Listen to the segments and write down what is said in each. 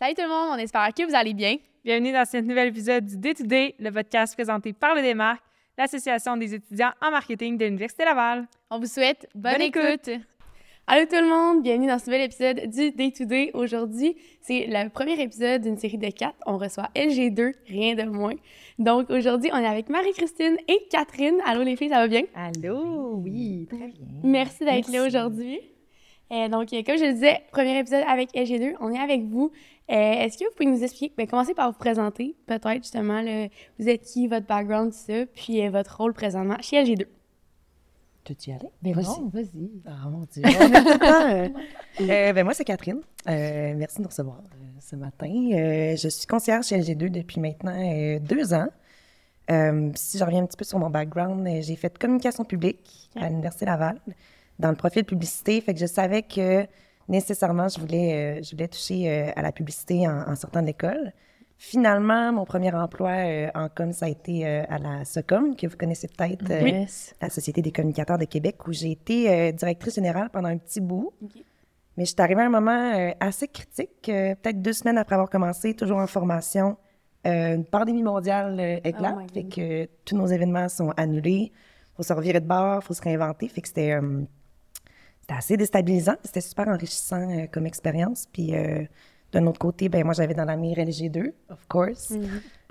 Salut tout le monde, on espère que vous allez bien. Bienvenue dans ce nouvel épisode du Day to Day, le podcast présenté par le Démarque, l'Association des étudiants en marketing de l'Université Laval. On vous souhaite bonne, Bonne écoute. Allô tout le monde, bienvenue dans ce nouvel épisode du Day to Day. Aujourd'hui, c'est le premier épisode d'une série de quatre. On reçoit LG2, rien de moins. Donc aujourd'hui, on est avec Marie-Christine et Catherine. Allô les filles, ça va bien? Allô, oui, très bien. Merci d'être là aujourd'hui. Euh, donc, euh, comme je le disais, premier épisode avec LG2, on est avec vous. Euh, Est-ce que vous pouvez nous expliquer, ben, commencez par vous présenter, peut-être justement, le- vous êtes qui, votre background, tout ça, puis euh, votre rôle présentement chez LG2. Tu y aller? Ben, vas-y. Non, vas-y. Ah mon Dieu, euh, euh, ben, moi, c'est Catherine. Euh, merci de nous recevoir euh, ce matin. Euh, je suis conseillère chez LG2 depuis maintenant euh, deux ans. Euh, si je reviens un petit peu sur mon background, j'ai fait communication publique à l'Université Laval dans le profil publicité. Fait que je savais que nécessairement, je voulais, euh, je voulais toucher euh, à la publicité en, en sortant de l'école. Finalement, mon premier emploi euh, en com, ça a été euh, à la SOCOM, que vous connaissez peut-être. euh, la Société des communicateurs de Québec, où j'ai été euh, directrice générale pendant un petit bout. Mais je suis arrivée à un moment euh, assez critique, euh, peut-être deux semaines après avoir commencé, toujours en formation. Euh, une pandémie mondiale euh, éclate, Oh fait que tous nos événements sont annulés. faut se revirer de bord, faut se réinventer. Fait que c'était euh, c'était assez déstabilisant. C'était super enrichissant euh, comme expérience. Puis euh, d'un autre côté, ben moi, j'avais dans la mire LG2, of course.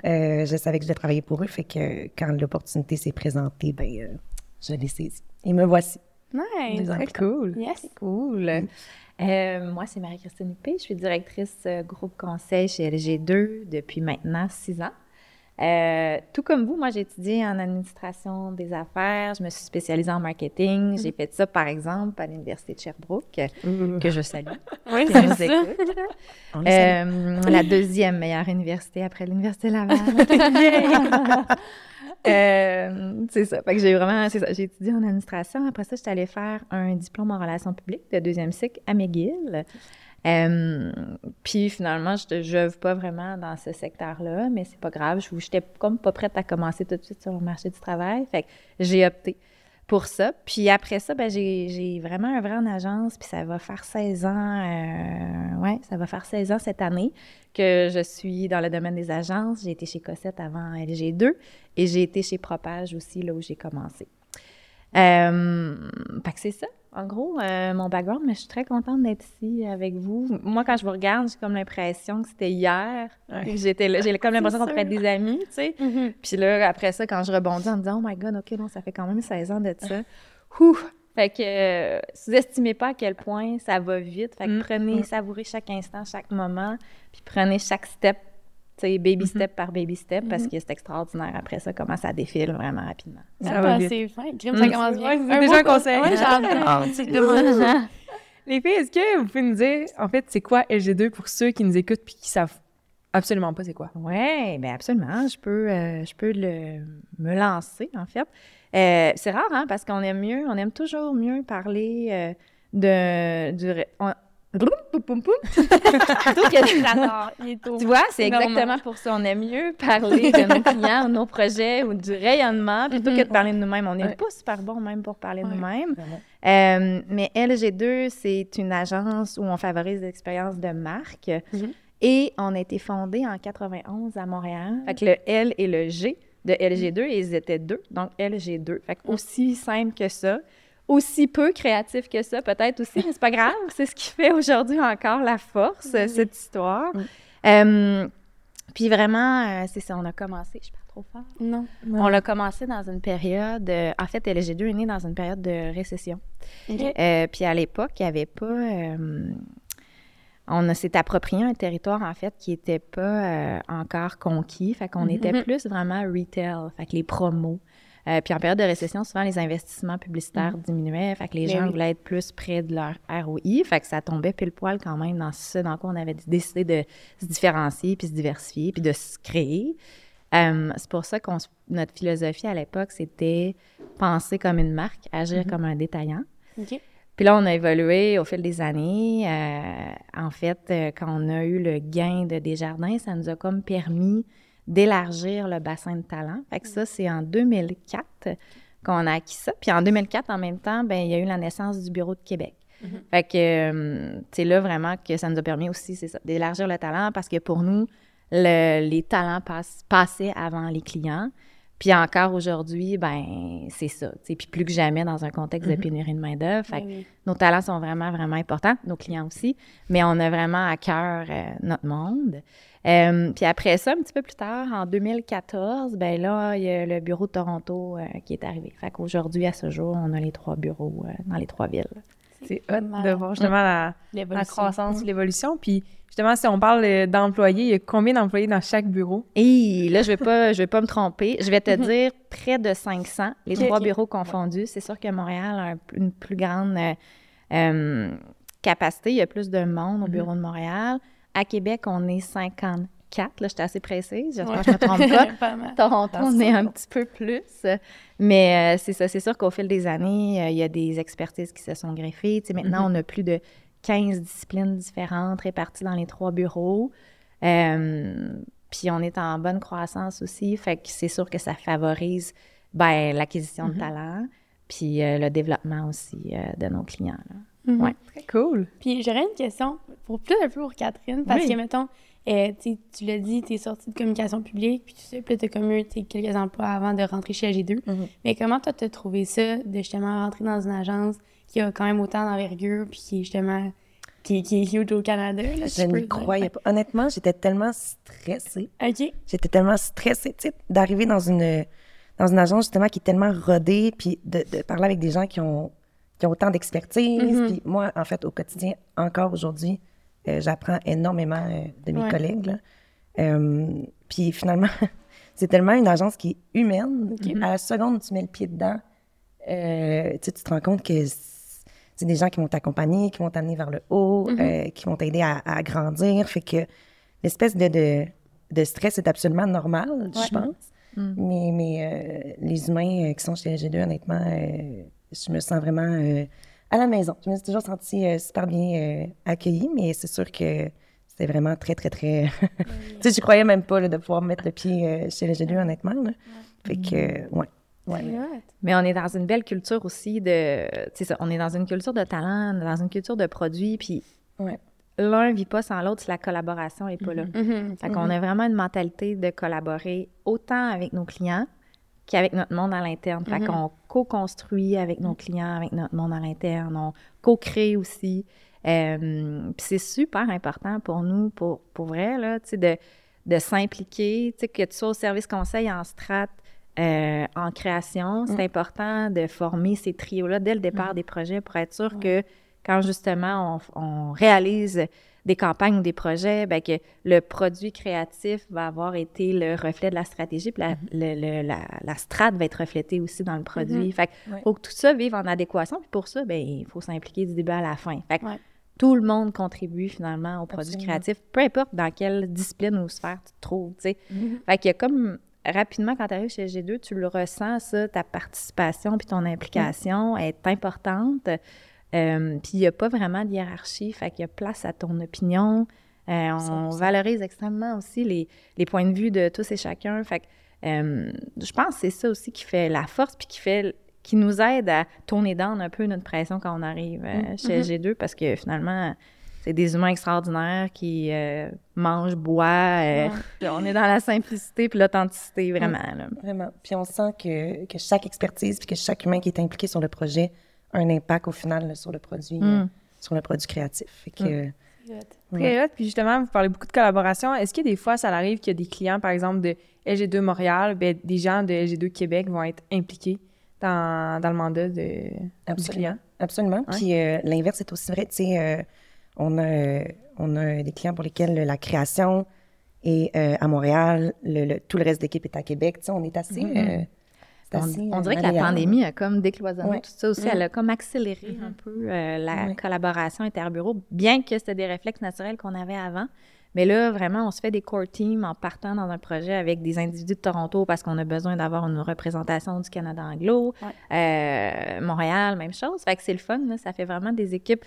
Euh, je savais que je devais travailler pour eux. Fait que quand l'opportunité s'est présentée, ben je l'ai saisie. Et me voici. Nice! Très cool. Yes. C'est cool. Moi, c'est Marie-Christine Huppé. Je suis directrice groupe conseil chez LG2 depuis maintenant six ans. Euh, tout comme vous, moi, j'ai étudié en administration des affaires. Je me suis spécialisée en marketing. J'ai fait ça, par exemple, à l'Université de Sherbrooke, que je salue. Oui, c'est ça. On. Euh, la deuxième meilleure université après l'Université Laval. Euh, c'est ça. Fait que j'ai vraiment, c'est ça. J'ai étudié en administration. Après ça, j'étais allée faire un diplôme en relations publiques de deuxième cycle à McGill. Euh, puis finalement, je ne pas vraiment dans ce secteur-là, mais c'est pas grave. Je J'étais comme pas prête à commencer tout de suite sur le marché du travail. Fait que j'ai opté pour ça. Puis après ça, ben, j'ai vraiment un vrai en agence, puis ça va faire 16 ans, euh, ouais, ça va faire 16 ans cette année que je suis dans le domaine des agences. J'ai été chez Cossette avant LG2 et j'ai été chez Propage aussi, là où j'ai commencé. Euh, que c'est ça, en gros, euh, mon background, mais je suis très contente d'être ici avec vous. Moi, quand je vous regarde, j'ai comme l'impression que c'était hier que j'étais là. J'ai comme l'impression qu'on être des amis, tu sais. Mhm. Puis là, après ça, quand je rebondis en me disant, oh my God, OK, non, ça fait quand même 16 ans de ça. Ouh! Fait que, euh, sous-estimez pas à quel point ça va vite. Fait que Mm. prenez, savourez chaque instant, chaque moment, puis prenez chaque step, baby step par baby step, parce que c'est extraordinaire après ça, comment ça défile vraiment rapidement. Ça Ah, va. C'est fin. Crime, ça Mm. commence bien. Ouais, c'est déjà un conseil. Ouais. Ah. Les filles, est-ce que vous pouvez nous dire, en fait, c'est quoi LG2 pour ceux qui nous écoutent puis qui savent absolument pas c'est quoi? Oui, bien absolument. Je peux, euh, je peux le, me lancer, en fait. Euh, c'est rare, hein, parce qu'on aime mieux, on aime toujours mieux parler euh, de, du... ré- on- Tu vois, c'est exactement pour ça. On aime mieux parler de nos clients, de nos projets ou du rayonnement plutôt que de parler de nous-mêmes. On n'est Ouais. pas super bon même pour parler de Ouais. nous-mêmes. Euh, mais LG2, c'est une agence où on favorise l'expérience de marque. Mhm. Et on a été fondé en 91 à Montréal. Fait que le L et le G de LG2, ils étaient deux. Donc LG2. Fait que aussi simple que ça. Aussi peu créatif que ça, peut-être aussi, mais c'est pas grave. C'est ce qui fait aujourd'hui encore la force, cette histoire. Euh, puis vraiment, euh, c'est ça, on a commencé, je pas trop fort. Non. On l'a commencé dans une période, euh, en fait, LG2 est né dans une période de récession. Euh, puis à l'époque, il n'y avait pas. on s'est approprié un territoire, en fait, qui n'était pas euh, encore conquis. Fait qu'on était Mhm. plus vraiment retail, fait que les promos. Euh, puis en période de récession, souvent, les investissements publicitaires diminuaient. Fait que les Ben gens oui. voulaient être plus près de leur ROI. Fait que ça tombait pile poil quand même dans ce dans quoi on avait décidé de se différencier, puis se diversifier, puis de se créer. Euh, c'est pour ça que notre philosophie à l'époque, c'était penser comme une marque, agir comme un détaillant. Puis là, on a évolué au fil des années. Euh, en fait, quand on a eu le gain de Desjardins, ça nous a comme permis d'élargir le bassin de talent. Fait que ça, c'est en 2004 qu'on a acquis ça. Puis en 2004, en même temps, ben il y a eu la naissance du Bureau de Québec. Fait que, euh, c'est là vraiment que ça nous a permis aussi, c'est ça, d'élargir le talent parce que pour nous, le- les talents passaient avant les clients. Puis encore aujourd'hui, ben c'est ça. Puis plus que jamais dans un contexte de pénurie de main-d'œuvre. Fait que Oui, oui. nos talents sont vraiment, vraiment importants, nos clients aussi, mais on a vraiment à cœur euh, notre monde. Euh, puis après ça, un petit peu plus tard, en 2014, ben là, il y a le bureau de Toronto euh, qui est arrivé. Fait qu'aujourd'hui, à ce jour, on a les trois bureaux euh, dans les trois villes. C'est hot de voir justement la, croissance, l'évolution. Puis justement, si on parle d'employés, il y a combien d'employés dans chaque bureau? Et là, je vais pas, je vais pas me tromper. Je vais te dire près de 500, les trois bureaux confondus. C'est sûr que Montréal a un- une plus grande capacité. Il y a plus de monde au bureau de Montréal. À Québec, on est 54. Là, j'étais assez précise. J'espère que je me trompe pas. Pas. Toronto, on est un petit peu plus. Mais euh, c'est ça, c'est sûr qu'au fil des années, euh, il y a des expertises qui se sont greffées. Maintenant, on a plus de 15 disciplines différentes réparties dans les trois bureaux. Euh, puis on est en bonne croissance aussi. Fait que c'est sûr que ça favorise ben, l'acquisition de talent, puis euh, le développement aussi euh, de nos clients. là. Ouais. Très cool. Puis j'aurais une question, pour plus un peu pour Catherine, parce Oui. que, mettons, euh, tu l'as dit, tu es sortie de communication publique, puis tu sais, puis tu as comme eu tu sais, quelques emplois avant de rentrer chez AG2. Mhm. Mais comment toi, t'as trouvé ça, de justement rentrer dans une agence qui a quand même autant d'envergure, puis qui est justement, qui, qui est huge au Canada? Là, si Je ne croyais pas. Honnêtement, j'étais tellement stressée. OK. J'étais tellement stressée, tu sais, d'arriver dans une, dans une agence justement qui est tellement rodée, puis de, de parler avec des gens qui ont, qui ont autant d'expertise. Mhm. Puis moi, en fait, au quotidien, encore aujourd'hui, euh, j'apprends énormément euh, de mes Ouais. collègues. là. Euh, puis finalement, c'est tellement une agence qui est humaine. Ok. À la seconde où tu mets le pied dedans, euh, tu te rends compte que c'est des gens qui vont t'accompagner, qui vont t'amener vers le haut, Mhm. euh, qui vont t'aider à, à grandir. Fait que l'espèce de, de, de stress est absolument normal, je pense. Mm. Mais, mais les humains qui sont chez LG2, honnêtement, je me sens vraiment euh, à la maison. Je me suis toujours sentie euh, super bien euh, accueillie, mais c'est sûr que c'était vraiment très, très, très... tu sais, je croyais même pas là, de pouvoir mettre le pied euh, chez LG2, honnêtement. là. Fait que, euh, ouais. ouais. Mais on est dans une belle culture aussi de. C'est ça, on est dans une culture de talent, dans une culture de produits, puis Ouais. l'un vit pas sans l'autre si la collaboration n'est pas là. Mhm. Fait qu'on a vraiment une mentalité de collaborer autant avec nos clients qu'avec notre monde à l'interne. Fait qu'on co-construit avec nos clients, avec notre monde à l'interne. On co-crée aussi. Euh, Puis c'est super important pour nous, pour, pour vrai, là, de, de s'impliquer, que tu sois au service conseil en strat, euh, en création. C'est important de former ces trios-là dès le départ des projets pour être sûr que quand justement on, on réalise des campagnes ou des projets, ben, que le produit créatif va avoir été le reflet de la stratégie, puis la, le- le- la, la strate va être reflétée aussi dans le produit. Fait que faut que tout ça vive en adéquation, puis pour ça, ben, il faut s'impliquer du début à la fin. Fait que Ouais. tout le monde contribue finalement au produit Absolument. créatif, peu importe dans quelle discipline ou sphère tu te trouves, tu sais. Mhm. Fait qu'il y a comme, rapidement, quand tu arrives chez G2, tu le ressens, ça, ta participation puis ton implication est importante. Euh, puis il n'y a pas vraiment de hiérarchie, fait qu'il y a place à ton opinion. Euh, on 100%. valorise extrêmement aussi les, les points de vue de tous et chacun. Fait que, euh, je pense que c'est ça aussi qui fait la force puis qui fait qui nous aide à tourner down un peu notre pression quand on arrive euh, chez G2 parce que finalement, c'est des humains extraordinaires qui euh, mangent, boivent. euh, On est dans la simplicité puis l'authenticité, vraiment. là. Vraiment. Puis on sent que, que chaque expertise puis que chaque humain qui est impliqué sur le projet un impact au final là, sur le produit, euh, Mm. sur le produit créatif. Fait que, euh, C'est hot. Très hot. Puis justement, vous parlez beaucoup de collaboration. Est-ce que des fois, ça arrive qu'il y a des clients, par exemple, de LG2 Montréal, ben, des gens de LG2 Québec vont être impliqués dans, dans le mandat de, du Absolument. client? Absolument. Ouais. Puis euh, l'inverse est aussi vrai. Tu sais, euh, on, a, euh, on a des clients pour lesquels la création est euh, à Montréal, le, le- tout le reste de l'équipe est à Québec. Tu sais, on est assez. euh, On, assez, on euh, dirait que la pandémie a comme décloisonné Ouais. tout ça aussi. Elle a comme accéléré un peu euh, la Ouais. collaboration interbureau, bien que c'était des réflexes naturels qu'on avait avant. Mais là, vraiment, on se fait des core teams en partant dans un projet avec des individus de Toronto parce qu'on a besoin d'avoir une représentation du Canada anglo. Euh, Montréal, même chose. Fait que c'est le fun. là. Ça fait vraiment des équipes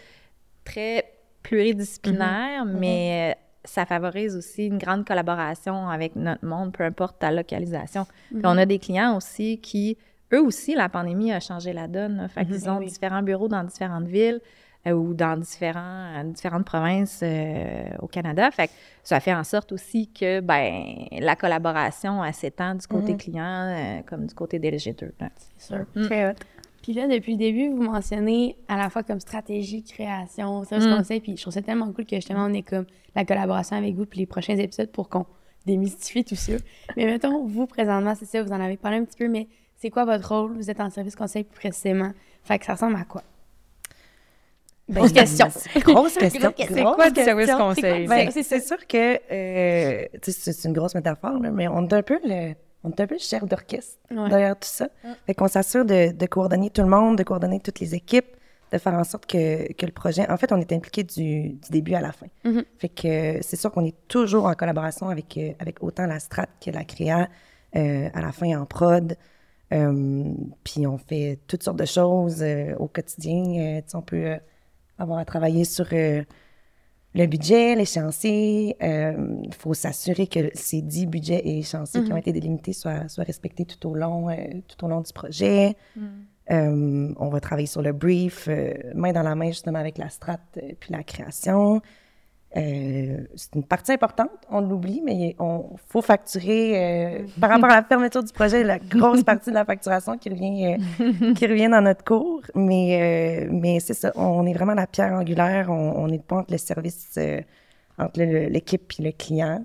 très pluridisciplinaires, mais euh, ça favorise aussi une grande collaboration avec notre monde, peu importe ta localisation. Puis on a des clients aussi qui, eux aussi, la pandémie a changé la donne. là. Fait qu'ils ont Oui. différents bureaux dans différentes villes. euh, ou dans différents, différentes provinces euh, au Canada. Fait que ça fait en sorte aussi que ben, la collaboration s'étend du côté Mhm. client euh, comme du côté des LG2. là. C'est sûr. Très hot. Puis là, depuis le début, vous mentionnez à la fois comme stratégie, création, service Mm. conseil, puis je trouve ça tellement cool que justement, on est comme la collaboration avec vous, puis les prochains épisodes pour qu'on démystifie tout ça. Mais mettons, vous, présentement, c'est ça, vous en avez parlé un petit peu, mais c'est quoi votre rôle? Vous êtes en service conseil plus précisément. Fait que ça ressemble à quoi? Grosse question. Grosse question. C'est quoi du service question? conseil? Ben, c'est c'est sûr que euh, tu sais, c'est c'est une grosse métaphore, là, mais on est un peu le, on est un peu le chef d'orchestre Ouais. derrière tout ça. Fait qu'on s'assure de, de coordonner tout le monde, de coordonner toutes les équipes, de faire en sorte que, que le projet. En fait, on est impliqué du, du début à la fin. Mhm. Fait que c'est sûr qu'on est toujours en collaboration avec, euh, avec autant la strat que la créa, euh, à la fin en prod. Euh, puis on fait toutes sortes de choses euh, au quotidien. On peut avoir à travailler sur le budget, l'échéancier. Il faut s'assurer que ces dix budgets et échéanciers qui ont été délimités soient, soient respectés tout au long, euh, tout au long du projet. Euh, on va travailler sur le brief, euh, main dans la main justement avec la strat euh, puis la création. Euh, c'est une partie importante, on l'oublie, mais on faut facturer euh, par rapport à la fermeture du projet, la grosse partie de la facturation qui revient, euh, qui revient dans notre cours. Mais, euh, mais c'est ça, on est vraiment la pierre angulaire, on, on est le pont entre le service, euh, entre l'équipe puis le client.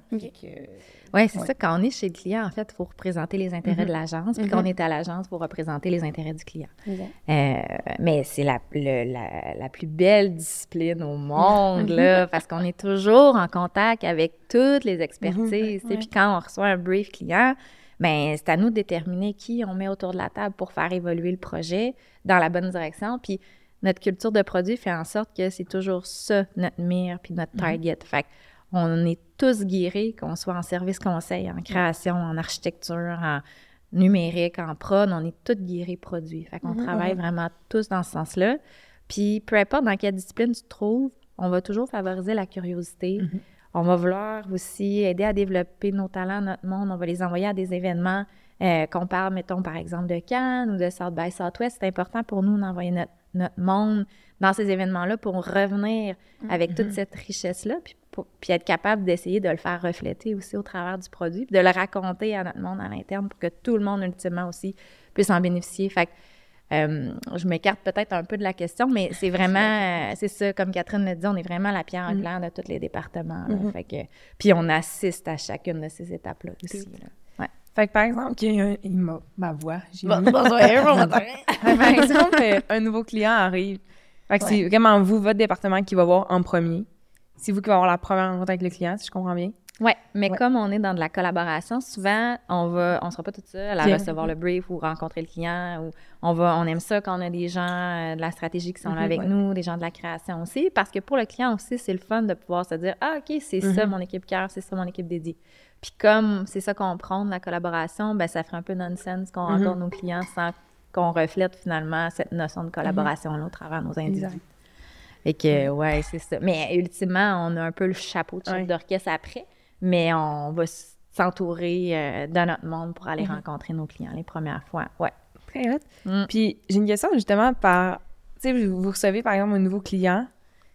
Oui, c'est Ouais. ça. Quand on est chez le client, en fait, il faut représenter les intérêts de l'agence. Puis quand on est à l'agence, il faut représenter les intérêts du client. Exact. Euh, mais c'est la, la, la plus belle discipline au monde, là, parce qu'on est toujours en contact avec toutes les expertises. tu sais. Puis quand on reçoit un brief client, ben c'est à nous de déterminer qui on met autour de la table pour faire évoluer le projet dans la bonne direction. Puis notre culture de produit fait en sorte que c'est toujours ça, notre mire, puis notre target. Fait on est tous guéris, qu'on soit en service conseil, en création, en architecture, en numérique, en prod, on est tous guéris produits. Fait qu'on travaille vraiment tous dans ce sens-là. Puis peu importe dans quelle discipline tu te trouves, on va toujours favoriser la curiosité. On va vouloir aussi aider à développer nos talents, notre monde. On va les envoyer à des événements euh, qu'on parle, mettons, par exemple, de Cannes ou de South by Southwest. C'est important pour nous d'envoyer notre, notre monde dans ces événements-là pour revenir avec toute cette richesse-là, puis, pour- puis être capable d'essayer de le faire refléter aussi au travers du produit, puis de le raconter à notre monde à l'interne pour que tout le monde, ultimement, aussi, puisse en bénéficier. Fait que, euh, je m'écarte peut-être un peu de la question, mais c'est vraiment, euh, c'est ça, comme Catherine le dit, on est vraiment la pierre angulaire de tous les départements. là. Fait que, puis on assiste à chacune de ces étapes-là aussi. là. Ouais. Fait que par exemple, qu'il y a un- il m'a- ma voix, j'ai Bon, par exemple, euh, un nouveau client arrive. Fait que c'est vraiment vous, votre département, qui va voir en premier. C'est vous qui va avoir la première rencontre avec le client, si je comprends bien. Oui, mais Ouais. comme on est dans de la collaboration, souvent, on va, on sera pas tout seul à recevoir le brief ou rencontrer le client. Ou on, va, on aime ça quand on a des gens euh, de la stratégie qui sont là avec ouais. nous, des gens de la création aussi, parce que pour le client aussi, c'est le fun de pouvoir se dire Ah, OK, c'est ça mon équipe cœur, c'est ça mon équipe dédiée. Puis comme c'est ça qu'on prend de la collaboration, ben ça ferait un peu nonsense qu'on rencontre nos clients sans qu'on reflète finalement cette notion de collaboration-là au travers de nos individus. Exact. Fait que, ouais, c'est ça. Mais ultimement, on a un peu le chapeau de chef Ouais. d'orchestre après, mais on va s'entourer euh, de notre monde pour aller rencontrer nos clients les premières fois. Ouais. Très hot. Mm. Puis j'ai une question justement par. Tu sais, vous recevez par exemple un nouveau client.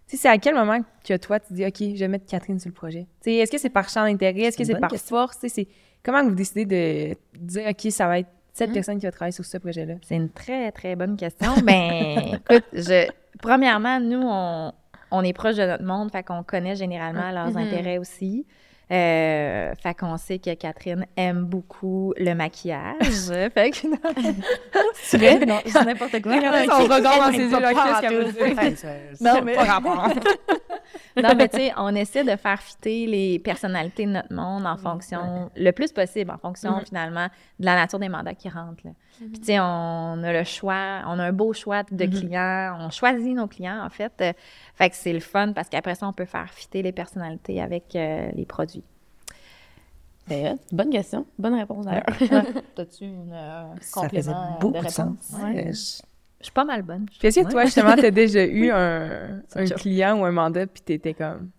Tu sais, c'est à quel moment que toi, tu dis, OK, je vais mettre Catherine sur le projet? Tu sais, est-ce que c'est par champ d'intérêt? Est-ce que C'est par question. force? Tu sais, comment vous décidez de dire, OK, ça va être cette personne qui va travailler sur ce projet-là? C'est une très, très bonne question. Ben, écoute, je, premièrement, nous, on, on est proche de notre monde, fait qu'on connaît généralement leurs intérêts aussi. Euh, fait qu'on sait que Catherine aime beaucoup le maquillage. fait que... C'est vrai? non, je dis n'importe quoi. Regardez son regard dans ses yeux, là, qu'est-ce qu'elle veut dire? Non, mais- Pas rapport. Non, mais tu sais, on essaie de faire fitter les personnalités de notre monde en fonction, le plus possible, en fonction finalement de la nature des mandats qui rentrent. là. Puis tu sais, on a le choix, on a un beau choix de clients, on choisit nos clients en fait. Euh, fait que c'est le fun parce qu'après ça, on peut faire fitter les personnalités avec euh, les produits. C'est hot. Bonne question. Bonne réponse d'ailleurs. T'as-tu une Ça faisait beaucoup de sens. Ouais. Euh, je- Je suis pas mal bonne. Puis est-ce que toi, justement, t'as déjà eu un, client ou un mandat, puis t'étais comme,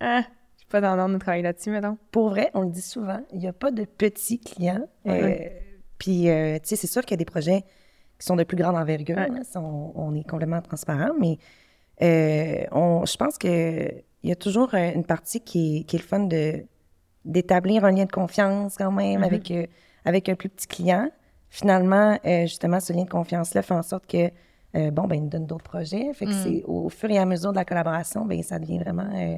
ah, j'ai pas tendance de travailler là-dessus, mettons? Pour vrai, on le dit souvent, il n'y a pas de petits clients. Ouais. Euh, puis, euh, tu sais, c'est sûr qu'il y a des projets qui sont de plus grande envergure. Ouais. là, ça, on, on est complètement transparent, mais euh, on, je pense que il y a toujours euh, une partie qui est, qui est le fun de d'établir un lien de confiance quand même Mhm. avec euh, avec un plus petit client. Finalement, euh, justement, ce lien de confiance-là fait en sorte que euh, bon, ben, il nous donne d'autres projets. Fait que Mm. c'est au fur et à mesure de la collaboration, ben, ça devient vraiment. euh,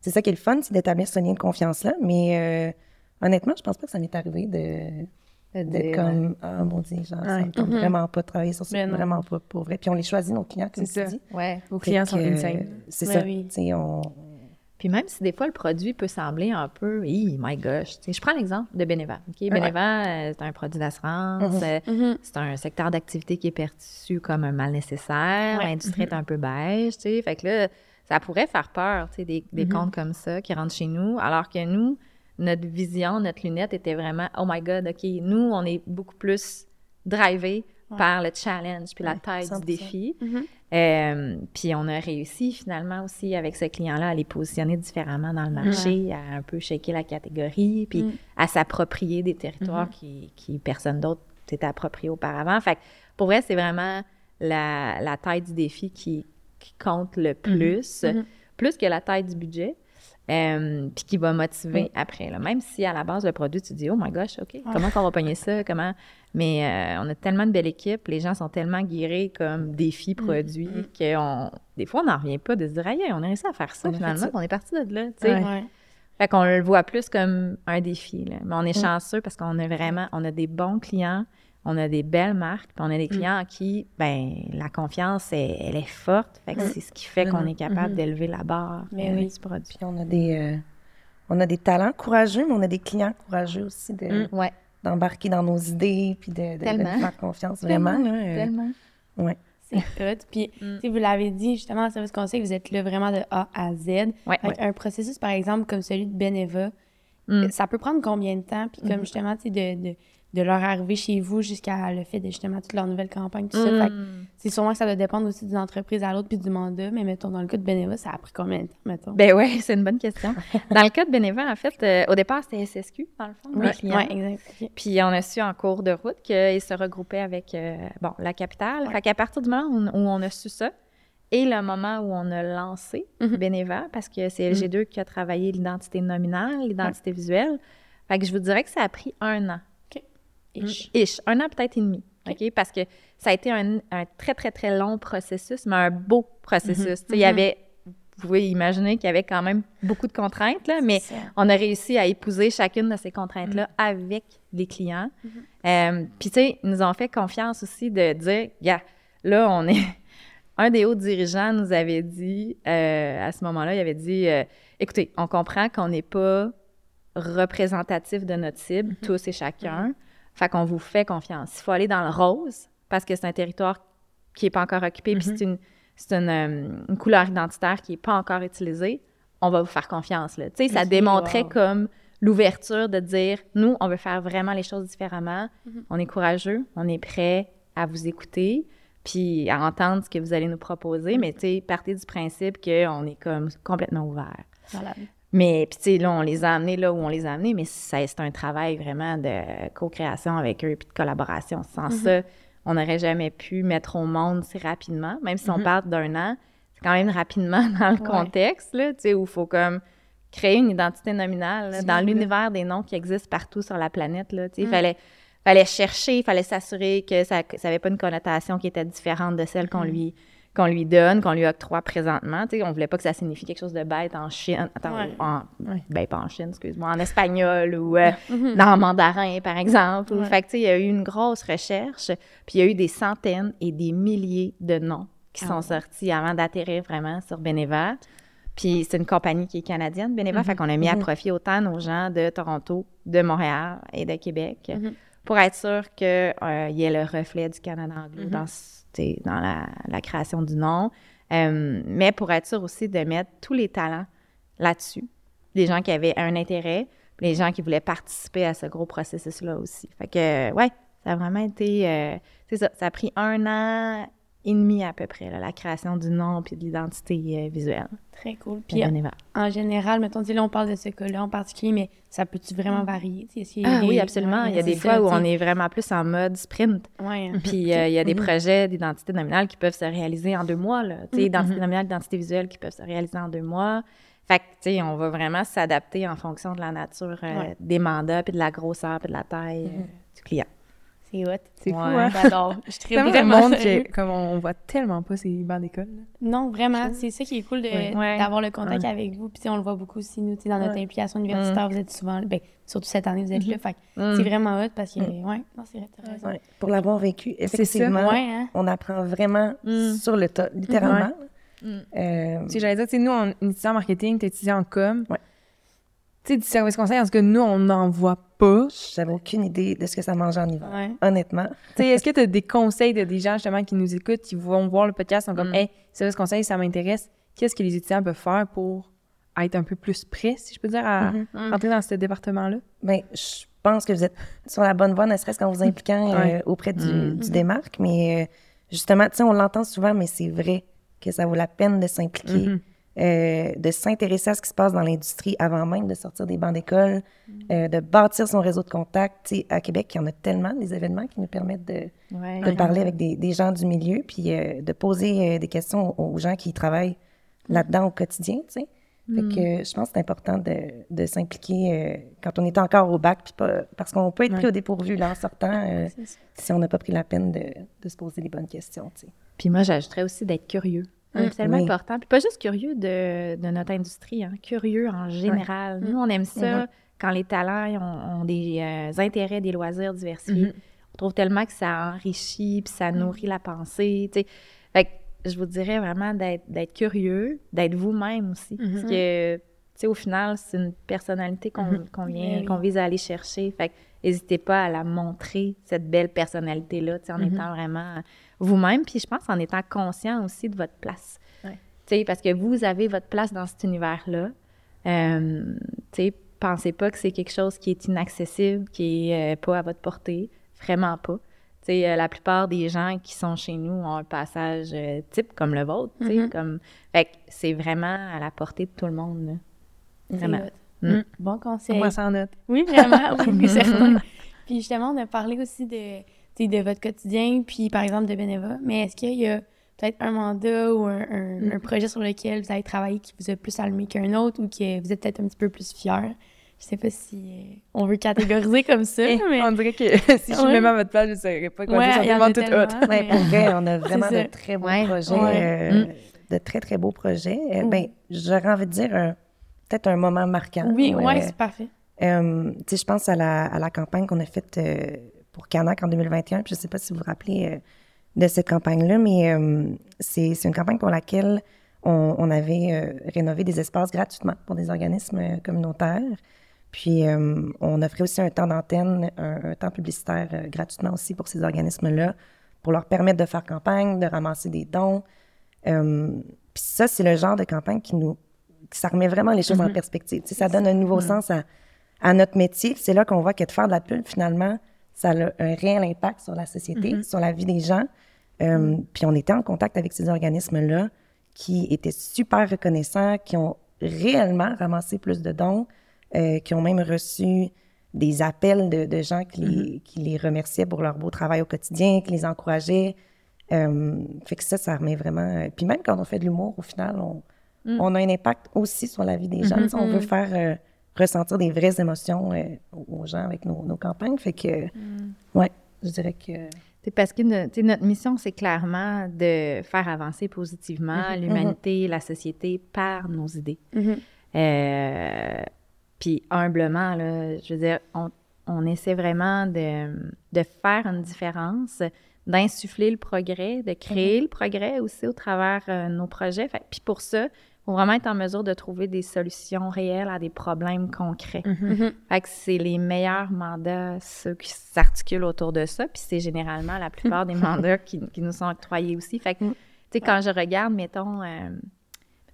c'est ça qui est le fun, c'est d'établir ce lien de confiance-là. Mais euh, honnêtement, je pense pas que ça m'est arrivé de Dire, comme ah mon dieu genre ça Ouais. Mhm. vraiment pas de travailler sur ça vraiment pas pour vrai puis on les choisit nos clients comme C'est tu ça. dis Ouais. Vos clients sont que, insane. c'est ça oui. tu sais on Puis même si des fois le produit peut sembler un peu, hey, my gosh, tu sais, je prends l'exemple de Beneva. OK? Beneva, euh, c'est un produit d'assurance, Mhm. euh, Mhm. c'est un secteur d'activité qui est perçu comme un mal nécessaire, Ouais. l'industrie est un peu beige, tu sais, fait que là, ça pourrait faire peur, tu sais, des, des comptes comme ça qui rentrent chez nous, alors que nous, notre vision, notre lunette était vraiment, oh my God, OK, nous, on est beaucoup plus drivés Ouais. par le challenge puis la taille 100%. du défi. Mhm. Euh, puis on a réussi finalement aussi avec ce client-là à les positionner différemment dans le marché, à un peu shaker la catégorie, puis Mm. à s'approprier des territoires qui, qui personne d'autre s'était approprié auparavant. Fait que pour vrai, c'est vraiment la, la taille du défi qui, qui compte le plus, Mhm. plus que la taille du budget. Euh, puis qui va motiver après. Là. Même si à la base, le produit, tu dis, oh my gosh, OK, comment qu'on va pogner ça? Comment? Mais euh, on a tellement de belle équipe, les gens sont tellement guéris comme défis produits que on, des fois, on n'en revient pas de se dire, aïe, on a réussi à faire ça On finalement, ça. on est parti de là. Ouais. Ouais. Fait qu'on le voit plus comme un défi. Là. Mais on est chanceux parce qu'on a vraiment, on a des bons clients, on a des belles marques, puis on a des clients à qui, ben, la confiance, elle, elle est forte. Fait que c'est ce qui fait qu'on est capable d'élever la barre Mais euh, oui. du produit. puis on a des euh, on a des talents courageux mais on a des clients courageux aussi de Ouais, d'embarquer dans nos idées puis de, de, faire confiance vraiment là, euh, tellement. ouais C'est hot. Puis, Mm. tu sais, vous l'avez dit, justement, en service conseil, vous êtes là vraiment de A à Z. Ouais. Un processus, par exemple, comme celui de Beneva, Mm. ça peut prendre combien de temps? Puis, comme justement, tu sais, de, de, de leur arriver chez vous jusqu'à le fait de justement toute leur nouvelle campagne, tout ça. Mm. c'est sûrement que ça doit dépendre aussi d'une entreprise à l'autre puis du mandat. Mais mettons, dans le cas de Beneva, ça a pris combien de temps, mettons? Ben oui, c'est une bonne question. Dans le cas de Bénévent, en fait, euh, au départ, c'était SSQ, dans le fond, oui, le client. ouais, exact. Puis on a su en cours de route qu'ils se regroupaient avec euh, bon, la capitale. Fait qu'à partir du moment où on, a su ça, et le moment où on a lancé Mhm. Beneva, parce que c'est LG2 qui a travaillé l'identité nominale, l'identité visuelle. Fait que je vous dirais que ça a pris un an. Ish. Ish. Un an, peut-être et demi. OK? Parce que ça a été un, un très, très, très long processus, mais un beau processus. Tu sais, Il y avait, vous pouvez imaginer qu'il y avait quand même beaucoup de contraintes, là, mais on a réussi à épouser chacune de ces contraintes-là avec les clients. Euh, Puis, tu sais, ils nous ont fait confiance aussi de dire, gars, là, on est. Un des hauts dirigeants nous avait dit, euh, à ce moment-là, il avait dit, euh, écoutez, on comprend qu'on n'est pas représentatif de notre cible, tous et chacun. Fait qu'on vous fait confiance. Il faut aller dans le rose parce que c'est un territoire qui n'est pas encore occupé, puis c'est une, c'est une, euh, une couleur identitaire qui n'est pas encore utilisée. On va vous faire confiance. Là. Ça démontrait wow. comme l'ouverture de dire nous, on veut faire vraiment les choses différemment. On est courageux, on est prêt à vous écouter, puis à entendre ce que vous allez nous proposer. Mais tu sais, partez du principe qu'on est comme complètement ouvert. Malade. Mais puis tu sais, là, on les a amenés là où on les a amenés, mais ça, c'est un travail vraiment de co-création avec eux puis de collaboration. Sans ça, on n'aurait jamais pu mettre au monde si rapidement, même si on parle d'un an, c'est quand même rapidement dans le Ouais. contexte, là, tu sais, où il faut comme créer une identité nominale là, dans l'univers des noms qui existent partout sur la planète, là, tu sais, il fallait fallait chercher, il fallait s'assurer que ça n'avait pas une connotation qui était différente de celle qu'on lui qu'on lui donne, qu'on lui octroie présentement. Tu sais, on voulait pas que ça signifie quelque chose de bête en Chine. Attends, Ouais. en, ben pas en Chine, excuse-moi, en espagnol ou euh, dans le mandarin, par exemple. Ou- Ouais. Fait que, tu sais, il y a eu une grosse recherche, puis il y a eu des centaines et des milliers de noms qui Ah sont ouais. sortis avant d'atterrir vraiment sur Beneva. Puis c'est une compagnie qui est canadienne, Beneva, fait qu'on a mis à profit autant nos gens de Toronto, de Montréal et de Québec Mhm. pour être sûr qu'il y ait le reflet du Canada anglo Mhm. dans, ce- dans la, la création du nom. Euh, mais pour être sûr aussi de mettre tous les talents là-dessus, les gens qui avaient un intérêt, les gens qui voulaient participer à ce gros processus-là aussi. Fait que, ouais, ça a vraiment été. euh, c'est ça, ça a pris un an et demi à peu près, là, la création du nom puis de l'identité euh, visuelle. Très cool. Puis Puis en général, mettons, là, on parle de ce cas-là en particulier, mais ça peut-tu vraiment varier? Y a Ah oui, absolument. Ouais, il y a des fois ça, où on est vraiment plus en mode sprint. Ouais. Puis euh, il y a des projets d'identité nominale qui peuvent se réaliser en deux mois. Là. Sais, identité nominale, identité visuelle qui peuvent se réaliser en deux mois. Fait que, tu sais, on va vraiment s'adapter en fonction de la nature euh, Ouais. des mandats, puis de la grosseur, puis de la taille euh, du client. C'est hot. C'est fou, hein? J'adore. Je un vraiment monde sérieux. que, comme on voit tellement pas ces bancs d'école. là. Non, vraiment, c'est ça qui est cool Ouais. D'avoir le contact avec vous. Puis tu on le voit beaucoup aussi, nous, tu sais, dans notre Ouais. implication universitaire, vous êtes souvent, ben, surtout cette année, vous êtes là. Fait que Mm. c'est vraiment hot parce que, ouais, non, c'est vrai. Pour l'avoir vécu, ça. effectivement, Ouais, hein? on apprend vraiment Mm. sur le tas, littéralement. Mm. Euh, Tu sais, j'allais dire, tu sais, nous, on est étudiant en marketing, t'es étudiant en com. Ouais. Tu sais, du service conseil, en ce que nous, on n'en voit pas. J'avais aucune idée de ce que ça mangeait en hiver, Ouais. honnêtement. Tu sais, est-ce que tu as des conseils de des gens, justement, qui nous écoutent, qui vont voir le podcast, sont comme, Mm. hey, service conseil, ça m'intéresse. Qu'est-ce que les étudiants peuvent faire pour être un peu plus prêts, si je peux dire, à Mhm. rentrer dans ce département-là? Ben, je pense que vous êtes sur la bonne voie, ne serait-ce qu'en vous impliquant euh, Ouais. auprès du, Mm. du démarque. Mais euh, justement, tu sais, on l'entend souvent, mais c'est vrai que ça vaut la peine de s'impliquer, Mhm. Euh, de s'intéresser à ce qui se passe dans l'industrie avant même de sortir des bancs d'école, euh, de bâtir son réseau de contacts. À Québec, il y en a tellement des événements qui nous permettent de, Ouais. de parler avec des, des gens du milieu, puis euh, de poser des questions aux, aux gens qui travaillent là-dedans au quotidien. Fait que euh, je pense que c'est important de, de s'impliquer euh, quand on est encore au bac, puis pas, parce qu'on peut être pris Ouais. au dépourvu là, en sortant euh, si on n'a pas pris la peine de, de se poser les bonnes questions. Puis moi, j'ajouterais aussi d'être curieux. Mm. C'est tellement Oui. important. Puis pas juste curieux de, de notre industrie, hein, curieux en général. Nous, on aime ça quand les talents ont, ont des euh, intérêts, des loisirs diversifiés. Mhm. On trouve tellement que ça enrichit, puis ça nourrit la pensée. tu sais. Fait que je vous dirais vraiment d'être curieux, d'être vous-même aussi. Parce que, tu sais, au final, c'est une personnalité qu'on vient, qu'on vise à aller chercher. Fait que n'hésitez pas à la montrer, cette belle personnalité-là, en étant vraiment vous-même. Puis je pense en étant conscient aussi de votre place. Ouais. Parce que vous avez votre place dans cet univers-là. Euh, pensez pas que c'est quelque chose qui est inaccessible, qui est euh, pas à votre portée. Vraiment pas. Euh, la plupart des gens qui sont chez nous ont un passage euh, type comme le vôtre, sais, Mhm. comme... Fait c'est vraiment à la portée de tout le monde, là. Vraiment. Hot. Mm. Bon conseil. Ça en note. Oui, vraiment, oui, certain. Puis justement, on a parlé aussi de, tu sais, de votre quotidien, puis par exemple de Beneva. Mais est-ce qu'il y a peut-être un mandat ou un, un- Mm. un projet sur lequel vous avez travaillé qui vous a plus allumé qu'un autre ou que vous êtes peut-être un petit peu plus fier? Je sais pas si euh, on veut catégoriser comme ça, Eh, mais... On dirait que si je Ouais. me mets à votre place, je ne saurais pas quoi Ouais, dire. il y en Ils a sont tout tellement, hot. Ouais, mais- pour vrai, on a vraiment de très beaux Ouais. projets, Ouais. euh, de très, très beaux projets. Euh, Mm. Ben, j'aurais envie de dire un- peut-être un moment marquant. Oui, ouais, euh, c'est parfait. Euh, tu sais, je pense à la, à la campagne qu'on a faite euh, pour Canac en 2021. Puis je ne sais pas si vous vous rappelez euh, de cette campagne-là, mais c'est une campagne pour laquelle on, on avait rénové des espaces gratuitement pour des organismes communautaires. Puis on offrait aussi un temps d'antenne, un, un temps publicitaire gratuitement aussi pour ces organismes-là, pour leur permettre de faire campagne, de ramasser des dons. Puis ça, c'est le genre de campagne qui nous... ça remet vraiment les choses en perspective. Tu sais, ça donne un nouveau sens à, à notre métier. C'est là qu'on voit que de faire de la pub, finalement, ça a un réel impact sur la société, sur la vie des gens. Euh, Puis on était en contact avec ces organismes-là qui étaient super reconnaissants, qui ont réellement ramassé plus de dons, euh, qui ont même reçu des appels de, de gens qui les, qui les remerciaient pour leur beau travail au quotidien, qui les encourageaient. Euh, fait que ça, ça remet vraiment... euh, Puis même quand on fait de l'humour, au final, on, on a un impact aussi sur la vie des gens. Sais, On veut faire euh, ressentir des vraies émotions euh, aux gens avec nos, nos campagnes. Fait que, ouais, je dirais que... C'est parce que notre mission, c'est clairement de faire avancer positivement l'humanité, la société par nos idées. Euh, puis humblement, là, je veux dire, on, on essaie vraiment de, de faire une différence, d'insuffler le progrès, de créer le progrès aussi au travers euh, nos projets. Fait- puis pour ça, il faut vraiment être en mesure de trouver des solutions réelles à des problèmes concrets. Mhm. Fait que c'est les meilleurs mandats, ceux qui s'articulent autour de ça. Puis c'est généralement la plupart des mandats qui, qui nous sont octroyés aussi. Fait que, tu sais, quand je regarde, mettons, euh,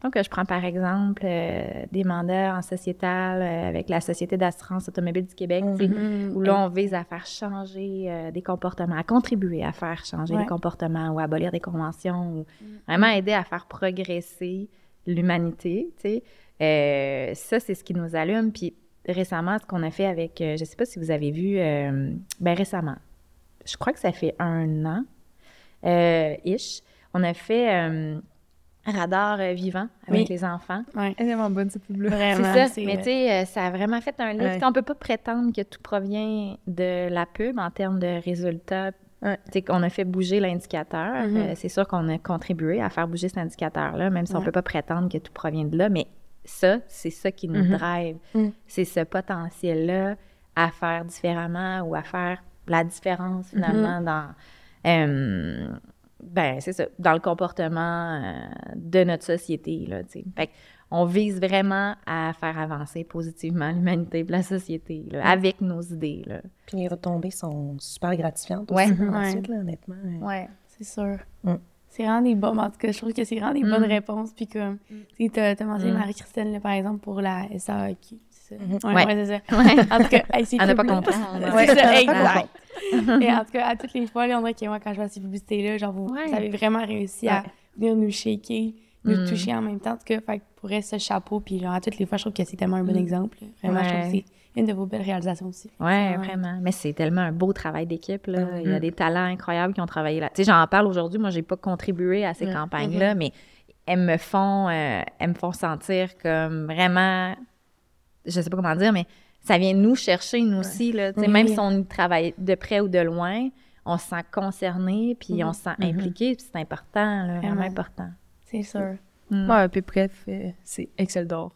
Donc, je prends par exemple euh, des mandats en sociétal euh, avec la Société d'assurance automobile du Québec, Mhm. où là, on vise à faire changer euh, des comportements, à contribuer à faire changer Ouais. des comportements ou à abolir des conventions ou vraiment aider à faire progresser l'humanité, tu sais. Ça, c'est ce qui nous allume. Puis récemment, ce qu'on a fait avec, je sais pas si vous avez vu, ben récemment, je crois que ça fait un an, ish, on a fait Radar euh, vivant avec Oui. les enfants. Ouais. Elle est vraiment bonne, cette pub-là. Vraiment. C'est ça. c'est Mais tu sais, euh, ça a vraiment fait un livre. Ouais. On peut pas prétendre que tout provient de la pub en termes de résultats. Ouais. Tu sais, qu'on a fait bouger l'indicateur. Mhm. Euh, c'est sûr qu'on a contribué à faire bouger cet indicateur-là, même si on Ouais. peut pas prétendre que tout provient de là. Mais ça, c'est ça qui nous Mhm. drive. Mhm. C'est ce potentiel-là à faire différemment ou à faire la différence finalement dans. euh, ben, c'est ça, dans le comportement euh, de notre société, là, tu sais. Fait on vise vraiment à faire avancer positivement l'humanité et la société, là, avec nos idées, là. Puis les retombées sont super gratifiantes Ouais. aussi, Ouais. ensuite, là, honnêtement. euh. Ouais. C'est sûr. Mm. C'est vraiment des bonnes. En tout cas, je trouve que c'est vraiment des Mm. bonnes réponses. Puis comme, tu sais, t'as t'as mentionné Mm. Marie-Christine, par exemple, pour la SAQ. Ça? Mhm. Ouais, Ouais. ouais, c'est ça. Ouais. En tout cas, hey, c'est À ne pas. Ouais, c'est ça, Elle a pas exact. Et en tout cas, à toutes les fois, là, on dirait que moi, quand je vois ces publicités-là, genre, vous, Ouais. vous avez vraiment réussi à venir nous shaker, nous Mm. toucher en même temps. En tout cas, fait que pour ce chapeau, puis genre, à toutes les fois, je trouve que c'est tellement un bon exemple. là. Vraiment, je trouve que c'est une de vos belles réalisations aussi. Ouais, vraiment. Mais c'est tellement un beau travail d'équipe. Là. Il y a Mm. des talents incroyables qui ont travaillé là. Tu sais, j'en parle aujourd'hui. Moi, j'ai pas contribué à ces campagnes-là, mais elles me font, euh, elles me font sentir comme vraiment, je sais pas comment dire, mais ça vient nous chercher nous aussi. Là. Tu sais, Oui. Même si on y travaille de près ou de loin, on se sent concerné, puis Mhm. on se sent impliqué, puis c'est important, là, vraiment important. C'est sûr. Mm. Ouais, puis bref, c'est Excel d'or.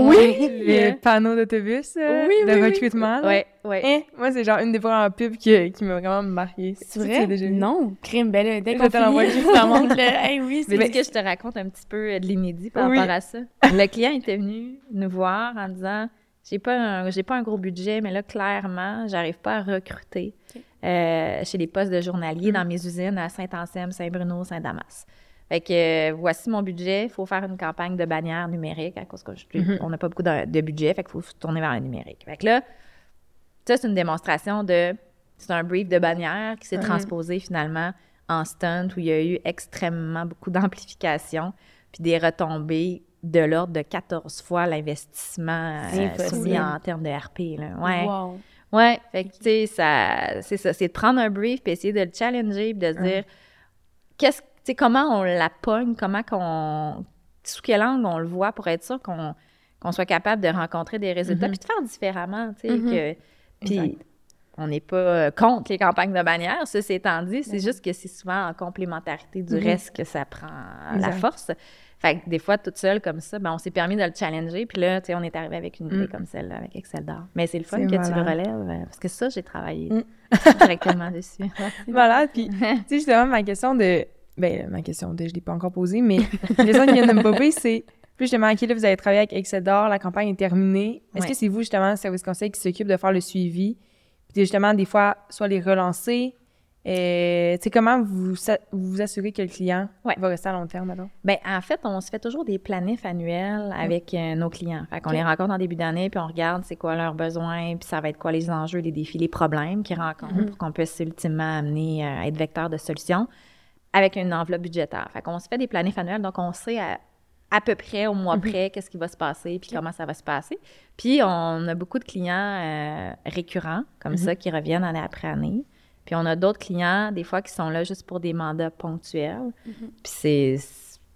Oui! Le panneau d'autobus euh, Oui, de oui, oui. recrutement. là. Ouais, ouais. Hein? Moi, c'est genre une des premières pubs qui, qui m'a vraiment marqué. C'est vrai? déjà? Non, crime, ben là, dès qu'on finit, je la montre, là. Hey, oui, Mais c'est... est-ce que je te raconte un petit peu de l'inédit par Oui. rapport à ça? Le client était venu nous voir en disant j'ai pas un, j'ai pas un gros budget, mais là, clairement, j'arrive pas à recruter euh, chez les postes de journaliers dans mes usines à Saint-Anselme, Saint-Bruno, Saint-Damas. Fait que euh, voici mon budget. Il faut faire une campagne de bannière numérique à cause je- Mhm. on n'a pas beaucoup de, de budget. Fait qu'il faut se tourner vers le numérique. Fait que là, ça, c'est une démonstration de. C'est un brief de bannière qui s'est transposé finalement en stunt où il y a eu extrêmement beaucoup d'amplification puis des retombées de l'ordre de 14 fois l'investissement euh, en termes de RP. Là. Ouais. Wow. Ouais, fait que, tu sais, ça, c'est ça, c'est de prendre un brief puis essayer de le challenger puis de se dire, qu'est-ce, sais, comment on la pogne, comment qu'on, sous quel angle on le voit pour être sûr qu'on, soit capable de rencontrer des résultats Mhm. puis de faire différemment, tu sais, Mhm. que, puis on n'est pas euh, contre les campagnes de bannière, ceci étant dit, c'est juste que c'est souvent en complémentarité du Mhm. reste que ça prend la force. Fait que des fois, toute seule comme ça, ben, on s'est permis de le challenger. Puis là, tu sais, on est arrivé avec une idée Mm. comme celle-là, avec Excel d'or. Mais c'est le fun que tu le relèves, euh, parce que ça, j'ai travaillé Mm. directement dessus. Malade. Puis, tu sais, justement, ma question de. Ben, ma question je l'ai pas encore posée, mais la question qui vient de me popper, c'est. Plus justement, OK, là, vous avez travaillé avec Excel d'or, la campagne est terminée. Est-ce Ouais. que c'est vous, justement, le service conseil, qui s'occupe de faire le suivi? Puis, justement, des fois, soit les relancer. Euh, tu sais, comment vous vous vous assurez que le client Ouais. va rester à long terme, alors? Ben, en fait, on se fait toujours des planifs annuels avec euh, nos clients. Fait qu'on les rencontre en début d'année, puis on regarde c'est quoi leurs besoins, puis ça va être quoi les enjeux, les défis, les problèmes qu'ils rencontrent pour qu'on puisse ultimement amener euh, à être vecteur de solutions avec une enveloppe budgétaire. Fait qu'on se fait des planifs annuels, donc on sait à, à peu près, au mois près, qu'est-ce qui va se passer, puis comment ça va se passer. Puis on a beaucoup de clients euh, récurrents, comme ça, qui reviennent année après année. Puis on a d'autres clients, des fois, qui sont là juste pour des mandats ponctuels. Puis c'est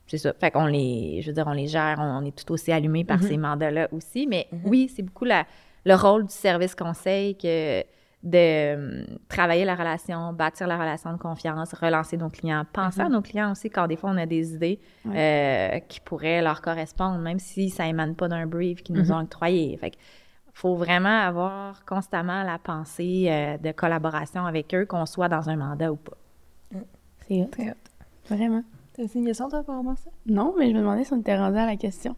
c'est ça. Fait qu'on les, je veux dire, on les gère, on, on est tout aussi allumé par ces mandats-là aussi. Mais oui, c'est beaucoup la, le rôle du service conseil que de hum, travailler la relation, bâtir la relation de confiance, relancer nos clients, penser à nos clients aussi quand des fois on a des idées euh, qui pourraient leur correspondre, même si ça émane pas d'un brief qu'ils nous ont octroyé. Fait que faut vraiment avoir constamment la pensée euh, de collaboration avec eux, qu'on soit dans un mandat ou pas. C'est hot. Très hot. Vraiment. T'as une question, toi, par rapport à ça? Non, mais je me demandais si on était rendu à la question.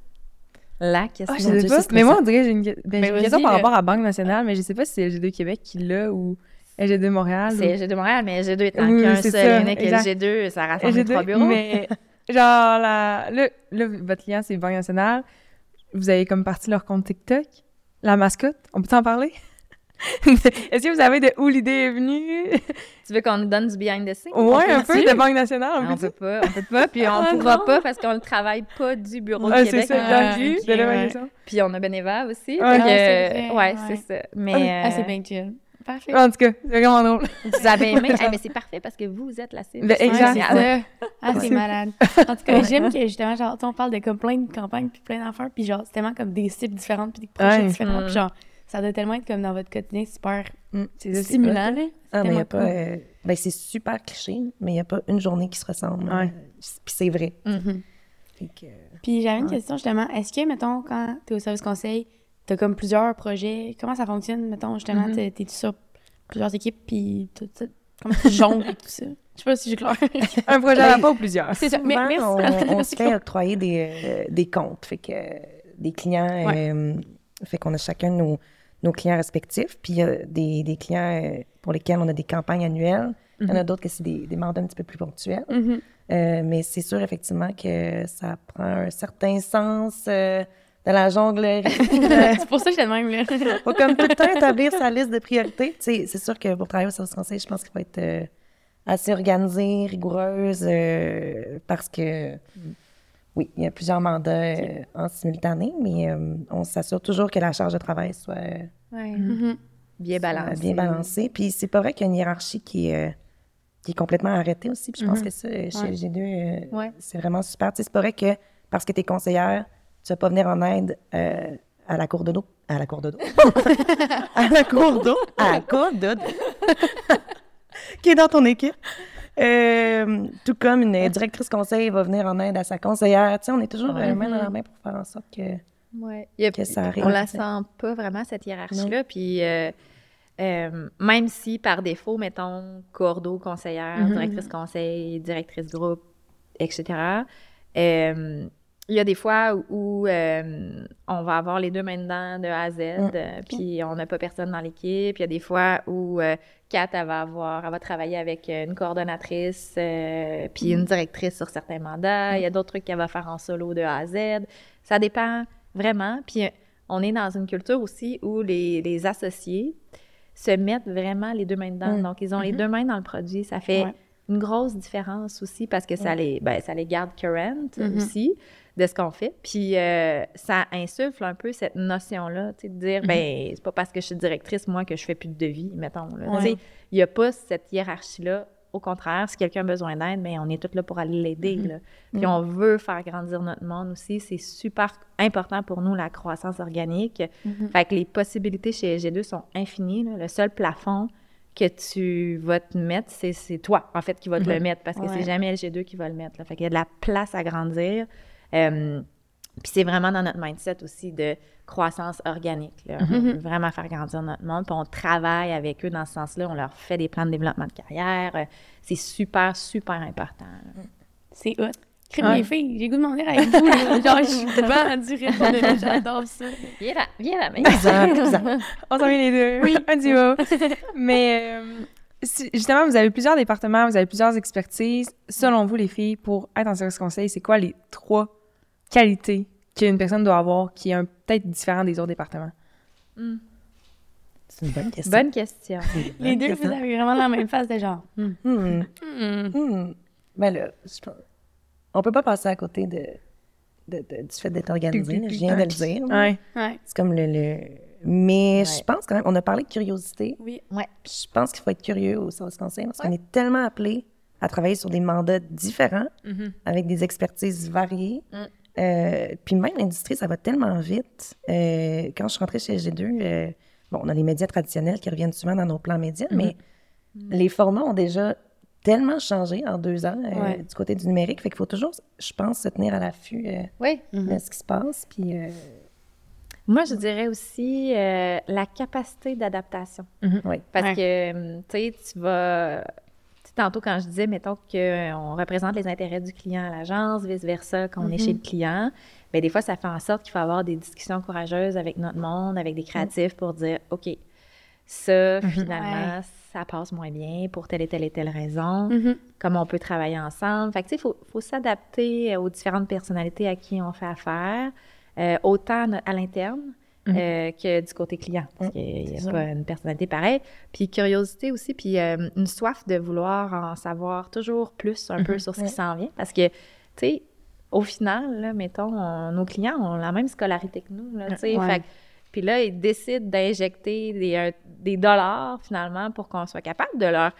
La question. Ah, je sais pas. Mais moi, on dirait j'ai une, ben, une vas-y, question par rapport à Banque nationale, mais je sais pas si c'est LG2 Québec qui l'a ou LG2 Montréal. C'est LG de Montréal, mais LG2 étant Oui, qu'un seul unique exact. LG2, ça rassemble les trois LG2, bureaux. mais Genre, la, votre client, c'est Banque nationale. Vous avez comme parti leur compte TikTok. La mascotte, on peut en parler? Est-ce que vous savez de où l'idée est venue? Tu veux qu'on nous donne du behind the scenes? Ouais, un peu de Banque nationale, On on peut peut pas, on peut pas, puis on Ah, pourra non. pas parce qu'on ne travaille pas du bureau de Ah, c'est Québec ça, non Ah, plus. de. Puis on a Beneva aussi. Ouais. Ah, c'est vrai, ouais, ouais. c'est ça. Mais Ah, c'est euh, bien chill. Parfait. En tout cas, c'est vraiment drôle. vous avez aimé? Eh, mais c'est parfait parce que vous êtes la cible. Ben, Ouais, c'est ça. Ah, c'est malade. En tout cas, j'aime que justement, genre, on parle de comme plein de campagnes puis plein d'affaires, puis genre, c'est tellement comme des cibles différentes puis des projets Ouais. différents, puis genre, ça doit tellement être comme dans votre quotidien super c'est stimulant, là. Ah, mais y a pas. euh, ben, c'est super cliché, mais il n'y a pas une journée qui se ressemble. Ouais. Euh, Puis c'est vrai. Mhm. Fait que, Puis j'avais une Ouais. question justement. Est-ce que, mettons, quand t'es au service conseil, t'as comme plusieurs projets, comment ça fonctionne, mettons, justement, Mhm. t'es sur plusieurs équipes, puis tout ça, comment tu jongles avec tout ça? Je sais pas si j'ai clair. Un projet à la fois ou plusieurs. c'est ça. Mais merci. on, on se fait octroyer des, euh, des comptes. Fait que euh, des clients. euh, fait qu'on a chacun nos, nos clients respectifs. Puis il y a des, des clients euh, pour lesquels on a des campagnes annuelles. Il y en a d'autres que c'est des, des mandats un petit peu plus ponctuels. Mhm. Euh, mais c'est sûr, effectivement, que ça prend un certain sens euh, de la jonglerie. C'est pour ça que j'étais de même, là. faut comme tout le temps établir sa liste de priorités. C'est sûr que pour travailler au service conseil, je pense qu'il faut être euh, assez organisée, rigoureuse, parce que, oui, il y a plusieurs mandats euh, en simultané, mais euh, on s'assure toujours que la charge de travail soit, euh, Ouais. Mhm. Bien soit balancé. bien balancée. Puis c'est pas vrai qu'il y a une hiérarchie qui est, euh, qui est complètement arrêtée aussi. Puis je pense Mhm. que ça, chez Ouais. LG2, euh, Ouais. c'est vraiment super. Tu sais, c'est pas vrai que parce que tu es conseillère, tu vas pas venir en aide euh, à la cour de dos. À la cour de dos. à la cour d'eau. À la cour de dos. qui est dans ton équipe. Euh, tout comme une directrice conseil va venir en aide à sa conseillère. Tu sais, on est toujours euh, main dans la main pour faire en sorte que, Ouais. A- que ça arrive. on la sent pas vraiment, cette hiérarchie-là. Puis euh, euh, même si par défaut, mettons, cordeau, conseillère, Mhm. directrice conseil, directrice groupe, etc., il y a des fois où, euh, on va avoir les deux mains dedans de A à Z, Mm. euh, puis on n'a pas personne dans l'équipe. Il y a des fois où euh, Kat, elle va, avoir, elle va travailler avec une coordonnatrice, euh, puis une directrice sur certains mandats. Il y a d'autres trucs qu'elle va faire en solo de A à Z. Ça dépend vraiment. Puis euh, on est dans une culture aussi où les, les associés se mettent vraiment les deux mains dedans. Mm. Donc, ils ont les deux mains dans le produit. Ça fait Ouais. une grosse différence aussi parce que ça, les, ben, ça les garde current Mhm. aussi de ce qu'on fait. Puis euh, ça insuffle un peu cette notion-là, tu sais, de dire, ben c'est pas parce que je suis directrice, moi, que je fais plus de devis, mettons. Ouais. Tu sais, Il n'y a pas cette hiérarchie-là. Au contraire, si quelqu'un a besoin d'aide, ben, on est tous là pour aller l'aider. là. Puis on veut faire grandir notre monde aussi. C'est super important pour nous, la croissance organique. Mhm. Fait que les possibilités chez LG2 sont infinies. là. Le seul plafond que tu vas te mettre, c'est, c'est toi, en fait, qui va te le mettre, parce que Ouais. c'est jamais LG2 qui va le mettre. Là. Fait qu'il y a de la place à grandir. Euh, puis c'est vraiment dans notre mindset aussi de croissance organique. là. On veut vraiment faire grandir notre monde. Puis on travaille avec eux dans ce sens-là. On leur fait des plans de développement de carrière. Euh, C'est super, super important. là. C'est hot. Crime Ouais. les filles, j'ai goût de m'en venir avec vous. là. Genre, je suis vendue, rythme, j'adore ça. Viens là, viens là, bizarre. On s'en vient les deux. Oui. Un duo. Mais euh, si- justement, vous avez plusieurs départements, vous avez plusieurs expertises. Selon vous, les filles, pour être en service conseil, c'est quoi les trois qualités qu'une personne doit avoir qui est peut-être différent des autres départements? C'est une bonne question. Bonne question. Les deux, question. vous avez vraiment la même face de genre. hmm, Hmm. hmm. Hmm. Ben là, je on peut pas passer à côté de, de- de- du fait d'être organisé. Je viens de le dire. là. Ouais. Ouais. C'est comme le. le- Mais Ouais. je pense quand même, on a parlé de curiosité. Oui. Ouais. Je pense qu'il faut être curieux au service conseil parce qu'on est tellement appelé à travailler sur des mandats différents, avec des expertises variées. Mm. Euh, puis même l'industrie, ça va tellement vite. Euh, quand je suis rentrée chez G2, euh, bon, on a les médias traditionnels qui reviennent souvent dans nos plans médias, mais les formats ont déjà tellement changé en deux ans Ouais. du côté du numérique. Fait qu'il faut toujours, je pense, se tenir à l'affût de ce qui se passe. Puis Moi, je dirais aussi euh, la capacité d'adaptation. oui. Parce Ouais. que, hum, tu sais, tu vas... Tantôt, quand je disais, mettons qu'on représente les intérêts du client à l'agence, vice-versa, quand on est chez le client, bien, des fois, ça fait en sorte qu'il faut avoir des discussions courageuses avec notre monde, avec des créatifs pour dire, OK, ça, Mhm. finalement, ça passe moins bien pour telle et telle et telle raison. Mhm. Comment on peut travailler ensemble. Fait que, tu sais, il faut, faut s'adapter aux différentes personnalités à qui on fait affaire, euh, autant à l'interne Mhm. euh, que du côté client. Parce Mhm, qu'il n'y a ça. pas une personnalité pareille. Puis curiosité aussi, puis euh, une soif de vouloir en savoir toujours plus un peu Mhm. sur ce qui s'en vient. Parce que, tu sais, au final, là, mettons, on- nos clients ont la même scolarité que nous, là, tu sais. Ouais. Puis là, ils décident d'injecter des, euh, des dollars, finalement, pour qu'on soit capable de leur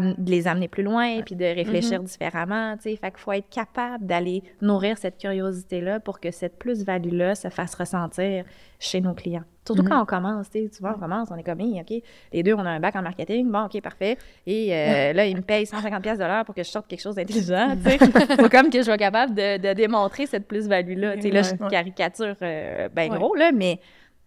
de les amener plus loin, puis de réfléchir différemment, tu sais. Fait qu'il faut être capable d'aller nourrir cette curiosité-là pour que cette plus-value-là se fasse ressentir chez nos clients. Surtout Mhm. quand on commence, tu. Souvent, on commence, on est comme, OK, les deux, on a un bac en marketing. Bon, OK, parfait. Et euh, là, ils me payent 150 pièces de l'heure pour que je sorte quelque chose d'intelligent, tu sais. faut comme que je sois capable de, de démontrer cette plus-value-là. Tu sais, là, je caricature euh, ben Ouais. gros, là, mais...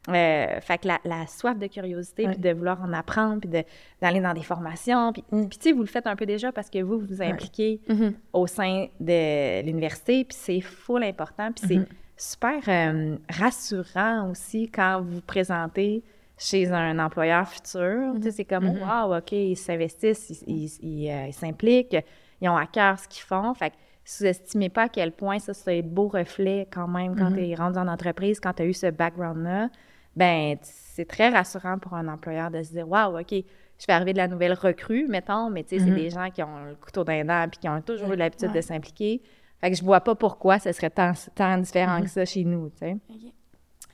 Euh, fait que la, la soif de curiosité, puis de vouloir en apprendre, puis de- d'aller dans des formations. Puis, Mm. puis tu sais, vous le faites un peu déjà parce que vous, vous vous impliquez Mhm. au sein de l'université, puis c'est full important, puis c'est super euh, rassurant aussi quand vous vous présentez chez un employeur futur. Tu sais, c'est comme, wow, OK, ils s'investissent, ils ils- ils, euh, ils s'impliquent, ils ont à cœur ce qu'ils font. Fait que sous-estimez pas à quel point ça, c'est beau reflet quand même quand tu es rendu en entreprise, quand tu as eu ce background-là. Ben, c'est très rassurant pour un employeur de se dire, wow, OK, je vais arriver de la nouvelle recrue, mettons, mais tu sais, c'est des gens qui ont le couteau dans les dents puis qui ont toujours eu l'habitude Ouais. de s'impliquer. Fait que je vois pas pourquoi ce serait tant, tant différent Mhm. que ça chez nous, tu sais. Ok.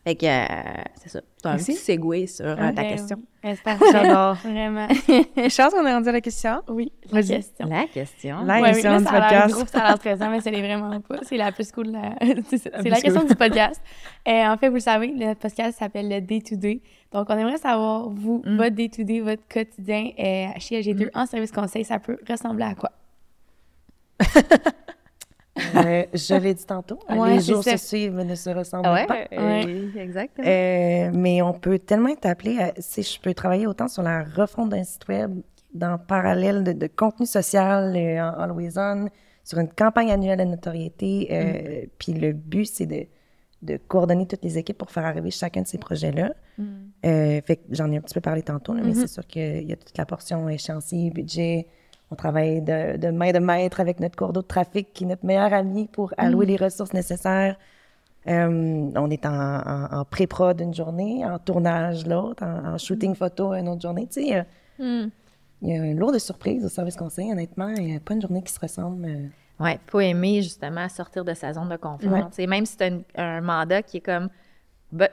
Fait que, euh, c'est ça. C'est un Merci. petit segway sur euh, ta Ben question. oui. C'est. J'adore. Vraiment. Je pense qu'on est rendu à la question. Oui, la question. La question. La Ouais, oui, question là, du ça l'air podcast. gros, ça a l'air stressant, mais ce n'est vraiment pas. C'est la plus cool. La... c'est La c'est la question cool. du podcast. Euh, en fait, vous le savez, notre podcast s'appelle le Day-to-Day. Donc, on aimerait savoir, vous, Mm. votre Day-to-Day, votre quotidien euh, chez LG2 en service conseil, ça peut ressembler à quoi? Euh, je l'ai dit tantôt, Ouais, les jours ça. se suivent mais ne se ressemblent Ouais, pas. euh, Ouais. exactement. Euh, mais on peut tellement être appelé, à- si je peux travailler autant sur la refonte d'un site web, dans parallèle de, de contenu social euh, en Always On, sur une campagne annuelle de notoriété. euh, Puis le but, c'est de, de coordonner toutes les équipes pour faire arriver chacun de ces projets-là. Fait que j'en ai un petit peu parlé tantôt, là, mais c'est sûr qu'il y a toute la portion échéancier, budget. On travaille de, de main de maître avec notre cours d'eau de trafic, qui est notre meilleur ami pour allouer les ressources nécessaires. Euh, on est en, en- en pré-prod une journée, en tournage l'autre, en, en shooting photo une autre journée. Tu sais, euh, Hmm. il y a une lourde surprise au service conseil, honnêtement. Il n'y a pas une journée qui se ressemble. euh. Ouais, faut aimer justement sortir de sa zone de confort. Ouais. Tu sais, Même si tu as un mandat qui est comme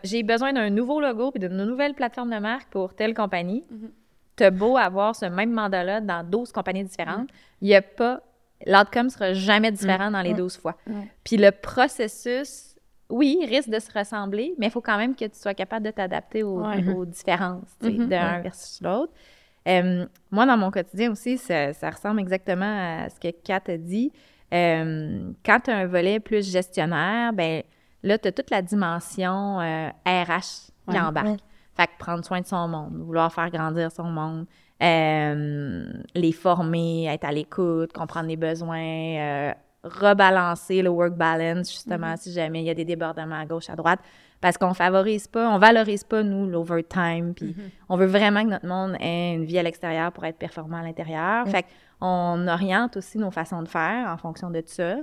j'ai besoin d'un nouveau logo puis d'une nouvelle plateforme de marque pour telle compagnie. Mhm. T'as beau avoir ce même mandat-là dans 12 compagnies différentes, il y a pas l'outcome sera jamais différent dans les 12 fois. Puis le processus oui, risque de se ressembler, mais il faut quand même que tu sois capable de t'adapter aux, Ouais. aux différences sais, Mhm. d'un versus l'autre. Euh, moi, dans mon quotidien aussi, ça, ça ressemble exactement à ce que Kat a dit. Euh, quand tu as un volet plus gestionnaire, ben là, tu as toute la dimension euh, RH qui Ouais. embarque. Fait que prendre soin de son monde, vouloir faire grandir son monde, euh, les former, être à l'écoute, comprendre les besoins, euh, rebalancer le work balance, justement, si jamais il y a des débordements à gauche, à droite, parce qu'on favorise pas, on valorise pas, nous, l'overtime, puis on veut vraiment que notre monde ait une vie à l'extérieur pour être performant à l'intérieur. Fait qu'on oriente aussi nos façons de faire en fonction de ça.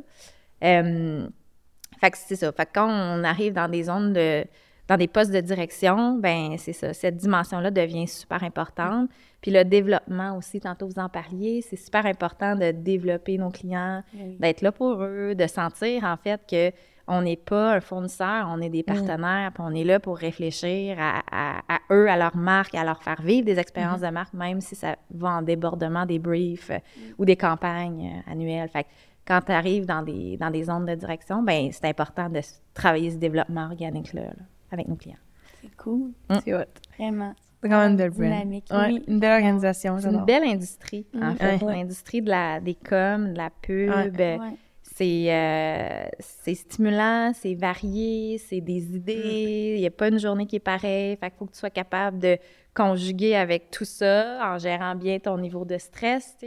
Euh, fait que c'est ça. Fait que quand on arrive dans des zones de dans des postes de direction, ben c'est ça. Cette dimension-là devient super importante. Puis le développement aussi, tantôt vous en parliez, c'est super important de développer nos clients, Oui. d'être là pour eux, de sentir en fait que on n'est pas un fournisseur, on est des partenaires, puis on est là pour réfléchir à, à- à eux, à leur marque, à leur faire vivre des expériences de marque, même si ça va en débordement des briefs euh, ou des campagnes euh, annuelles. Fait que quand tu arrives dans des, dans des zones de direction, ben c'est important de travailler ce développement organique-là là, avec nos clients. C'est cool. Mm. C'est hot. Vraiment. C'est quand même une belle brand. Dynamique. Ouais, Oui. Une belle organisation, C'est une belle industrie, en Mm. fait. Ouais. L'industrie de la, des coms, de la pub. Ouais. Euh. C'est euh, c'est stimulant, c'est varié, c'est des idées. Il n'y a pas une journée qui est pareille. Fait qu'il faut que tu sois capable de conjuguer avec tout ça en gérant bien ton niveau de stress.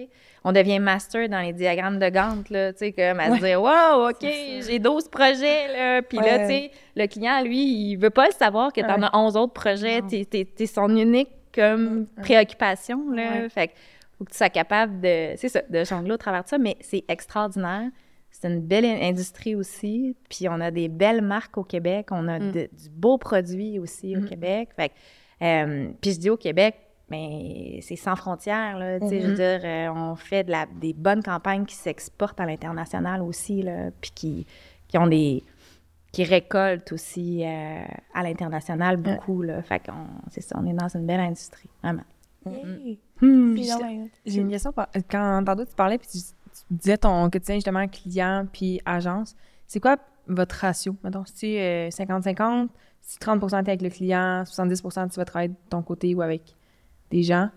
On devient master dans les diagrammes de Gantt, là, tu sais, comme à se dire Wow, OK, j'ai 12 projets. Là. Puis là, Ouais. tu sais, le client, lui, il veut pas le savoir que tu en Ouais. as 11 autres projets. Tu es, son unique comme préoccupation, là. Fait faut que tu sois capable de, c'est ça, de jongler au travers de ça, mais c'est extraordinaire. C'est une belle in- industrie aussi. Puis on a des belles marques au Québec. On a Mm. de- du beau produit aussi au Mm. Québec. Fait que, euh, puis je dis au Québec, mais c'est sans frontières, là. Tu sais, je veux Mhm. dire, euh, on fait de la, des bonnes campagnes qui s'exportent à l'international aussi, là. Puis qui, qui ont des qui récoltent aussi euh, à l'international beaucoup, là. Fait qu'on, c'est ça, on est dans une belle industrie, vraiment. Hmm, C'est j'ai- une question. Quand tantôt tu parlais, puis tu, tu disais ton quotidien justement client puis agence, c'est quoi votre ratio? Mettons, si euh, 50-50, si 30 tu es avec le client, 70 tu vas travailler de ton côté ou avec des gens,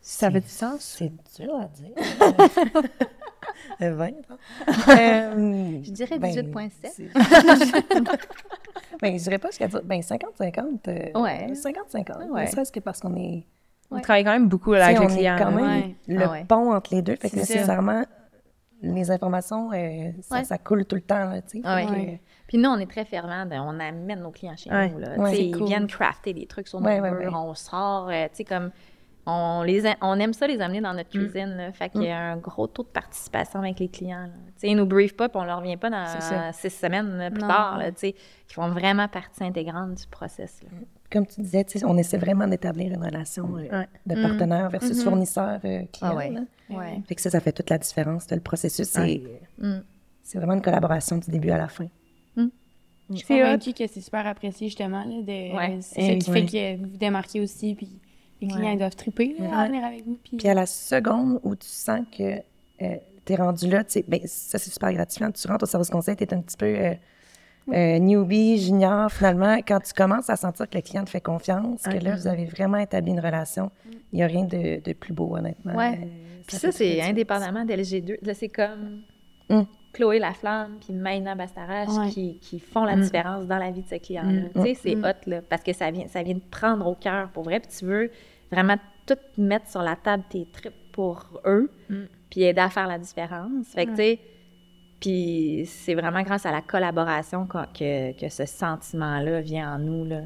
ça fait du sens? C'est dur à dire. Euh, 20, non? Euh, Je dirais ben, 18,7. c'est- ben, je dirais pas jusqu'à dire, ben, 50-50. euh, Ouais. 50-50. Ouais. Ne serait-ce que parce qu'on est. On travaille quand même beaucoup là, avec tu sais, le on est quand même Ouais. le Ah ouais. pont entre les deux. Fait que nécessairement, les informations, euh, ça, Ouais. ça coule tout le temps. Là. Ouais. Ouais. Puis nous, on est très fervents, on amène nos clients chez Ouais. nous. Là. Ils cool. viennent crafter des trucs sur nos murs, ouais. on sort, euh, tu sais, comme on, les a- on aime ça les amener dans notre cuisine. Là. Fait qu'il y a un gros taux de participation avec les clients. sais, ils nous briefent pas, puis on leur revient pas dans six semaines là, plus Non. tard. Là, tu sais. ils font vraiment partie intégrante du process. là. Comme tu disais, on essaie vraiment d'établir une relation euh, Ouais. de Mm. partenaire versus Mhm. fournisseur euh, client. Ah ouais. là. Ouais. Fait que ça, ça fait toute la différence. Le processus, c'est Ouais. Mm. c'est vraiment une collaboration du début à la fin. Je suis convaincue que c'est super apprécié, justement. Là, de. C'est Eh qui fait que vous démarquez aussi, puis les clients doivent triper là, à venir avec vous. Puis... Puis à la seconde où tu sens que tu es rendu là, ben, ça, c'est super gratifiant. Tu rentres au service conseil, tu es un petit peu euh, newbie, junior, finalement. Quand tu commences à sentir que le client te fait confiance, que là, vous avez vraiment établi une relation, il n'y a rien de, de plus beau, honnêtement. Ouais. Euh, Puis ça, c'est indépendamment d'LG2. Là, c'est comme Mm. Chloé Laflamme puis Maïna Bastarache Ouais. qui, qui font la Mm. différence dans la vie de ce client-là. Mm. Tu sais, c'est Mm. hot, là, parce que ça vient, ça vient de prendre au cœur pour vrai. Puis tu veux vraiment tout mettre sur la table tes tripes pour eux, Mm. puis aider à faire la différence. Fait que, tu sais, puis c'est vraiment grâce à la collaboration que, que ce sentiment-là vient en nous, là.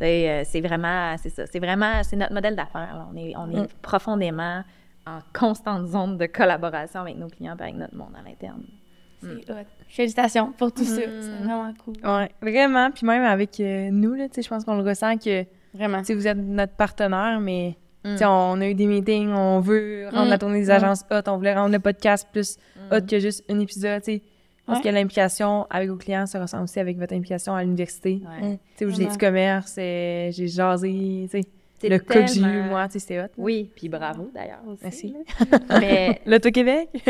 Euh, c'est vraiment, c'est ça, c'est vraiment, c'est notre modèle d'affaires. On est, on est Mm. profondément en constante zone de collaboration avec nos clients et avec notre monde à l'interne. C'est hot. Félicitations pour tout ça. Mm. C'est vraiment cool. Ouais, vraiment. Puis même avec euh, nous, là, tu sais, je pense qu'on le ressent que Vraiment. vous êtes notre partenaire, mais Mm. on a eu des meetings, on veut rendre Mm. la tournée des Mm. agences hot, on voulait rendre le podcast plus Hot que juste un épisode. tu sais. Je pense Ouais. que l'implication avec vos clients se ressent aussi avec votre implication à l'université. Ouais. Tu sais, où j'ai du commerce, euh, j'ai jasé, tu sais. C'est Le cas que j'ai eu, tellement- moi, tu sais, c'était hot. là. Oui, puis bravo d'ailleurs aussi. Merci. là. Mais, L'Auto-Québec?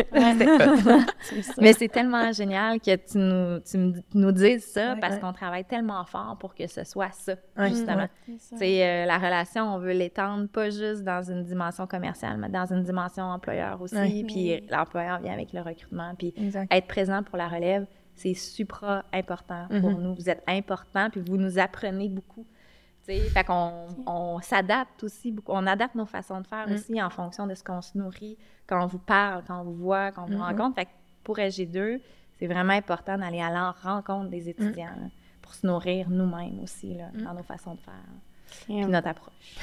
C'est ça. mais c'est tellement génial que tu nous, tu nous dises ça Ouais, parce ouais. qu'on travaille tellement fort pour que ce soit ça, Ouais. justement. Ouais. C'est euh, la relation, on veut l'étendre pas juste dans une dimension commerciale, mais dans une dimension employeur aussi. Ouais. Puis l'employeur vient avec le recrutement. Puis Exact. être présent pour la relève, c'est supra important pour Mhm. nous. Vous êtes important, puis vous nous apprenez beaucoup. Fait qu'on on s'adapte aussi beaucoup. On adapte nos façons de faire Mhm. aussi en fonction de ce qu'on se nourrit, quand on vous parle, quand on vous voit, quand on vous Mhm. rencontre. Fait que pour SG2, c'est vraiment important d'aller à la rencontre des étudiants là, pour se nourrir nous-mêmes aussi là, dans nos façons de faire. Puis Vraiment. notre approche.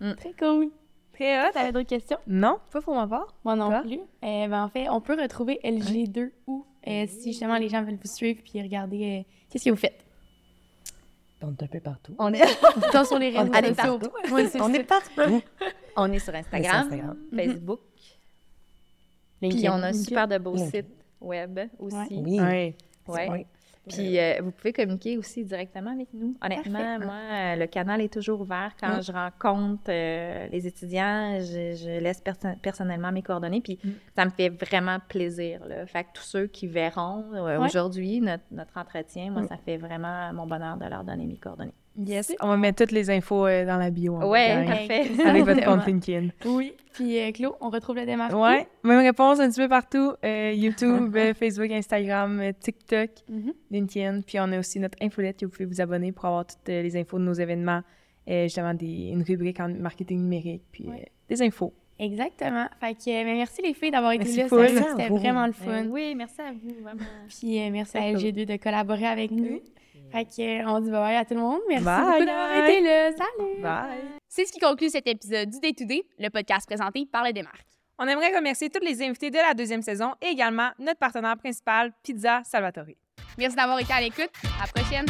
Très cool. Très hot. T'avais d'autres questions? Non, pas pour ma part. Moi non Toi? plus. Euh, ben, en fait, on peut retrouver LG2 où, euh, si justement les gens veulent vous suivre puis regarder euh, qu'est-ce que vous faites. On est un peu partout. On est, Tant sur les réseaux On est sociaux. partout. On est partout. on est sur Instagram, Instagram. Facebook, puis LinkedIn. on a un super de beaux LinkedIn. sites web aussi. Oui. Ouais. Ouais. Puis euh, vous pouvez communiquer aussi directement avec nous. Honnêtement, Parfait. moi, euh, le canal est toujours ouvert. Quand Mm. je rencontre euh, les étudiants, je, je laisse perso- personnellement mes coordonnées. Puis Mm. ça me fait vraiment plaisir. Là. Fait que tous ceux qui verront Ouais. aujourd'hui notre, notre entretien, moi, Mm. ça fait vraiment mon bonheur de leur donner mes coordonnées. Yes. On va mettre toutes les infos euh, dans la bio. en Ouais, fait, parfait. Avec votre compte LinkedIn. Oui. Puis, euh, Claude, on retrouve le démarche. où? Ouais, même réponse un petit peu partout. Euh, YouTube, euh, Facebook, Instagram, TikTok, Mhm. LinkedIn. Puis on a aussi notre infolette que vous pouvez vous abonner pour avoir toutes euh, les infos de nos événements. euh, justement, des, une rubrique en marketing numérique, puis Ouais. euh, des infos. Exactement. Fait que merci les filles d'avoir été Merci là. C'était- vraiment le Euh, fun. oui, merci à vous, vraiment. Puis euh, merci à C'est cool. LG2 de collaborer avec nous. Fait que, on dit bye bye à tout le monde. Merci Bye. beaucoup d'avoir été là. Salut! Bye! C'est ce qui conclut cet épisode du Day to Day, le podcast présenté par les démarques. On aimerait remercier tous les invités de la deuxième saison et également notre partenaire principal, Pizza Salvatore. Merci d'avoir été à l'écoute. À la prochaine!